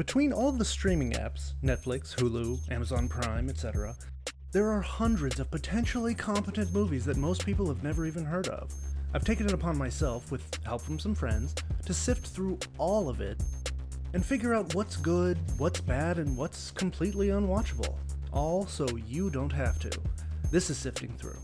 Between all the streaming apps Netflix, Hulu, Amazon Prime, etc. there are hundreds of potentially competent movies that most people have never even heard of. I've taken it upon myself, with help from some friends, to sift through all of it and figure out what's good, what's bad, and what's completely unwatchable. All so you don't have to. This is Sifting Through.